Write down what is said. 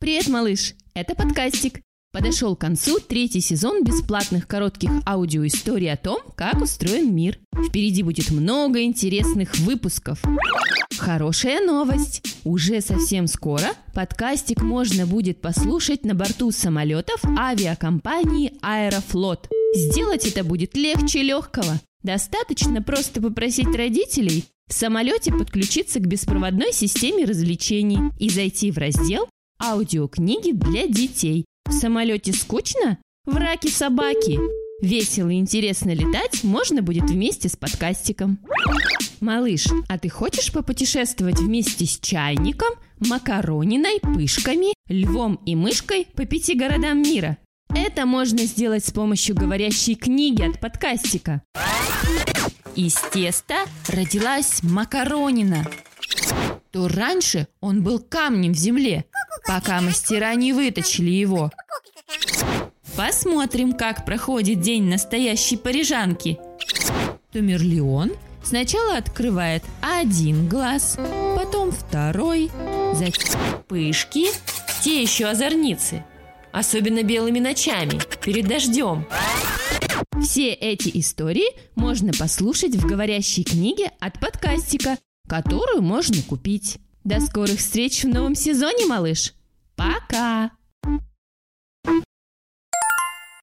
Привет, малыш! Это подкастик. Подошел к концу третий сезон бесплатных коротких аудиоисторий о том, как устроен мир. Впереди будет много интересных выпусков. Хорошая новость! Уже совсем скоро подкастик можно будет послушать на борту самолетов авиакомпании «Аэрофлот». Сделать это будет легче легкого. Достаточно просто попросить родителей в самолете подключиться к беспроводной системе развлечений и зайти в раздел «Аудиокниги для детей». В самолете скучно? В раке собаки. Весело и интересно летать можно будет вместе с подкастиком. Малыш, а ты хочешь попутешествовать вместе с чайником, макарониной, пышками, львом и мышкой по пяти городам мира? Это можно сделать с помощью говорящей книги от подкастика. Из теста родилась макаронина. То раньше он был камнем в земле, пока мастера не выточили его. Посмотрим, как проходит день настоящей парижанки. Тумерлион сначала открывает один глаз, потом второй, затем пышки, те еще озорницы, особенно белыми ночами, перед дождем. Все эти истории можно послушать в говорящей книге от подкастика, которую можно купить. До скорых встреч в новом сезоне, малыш! Пока!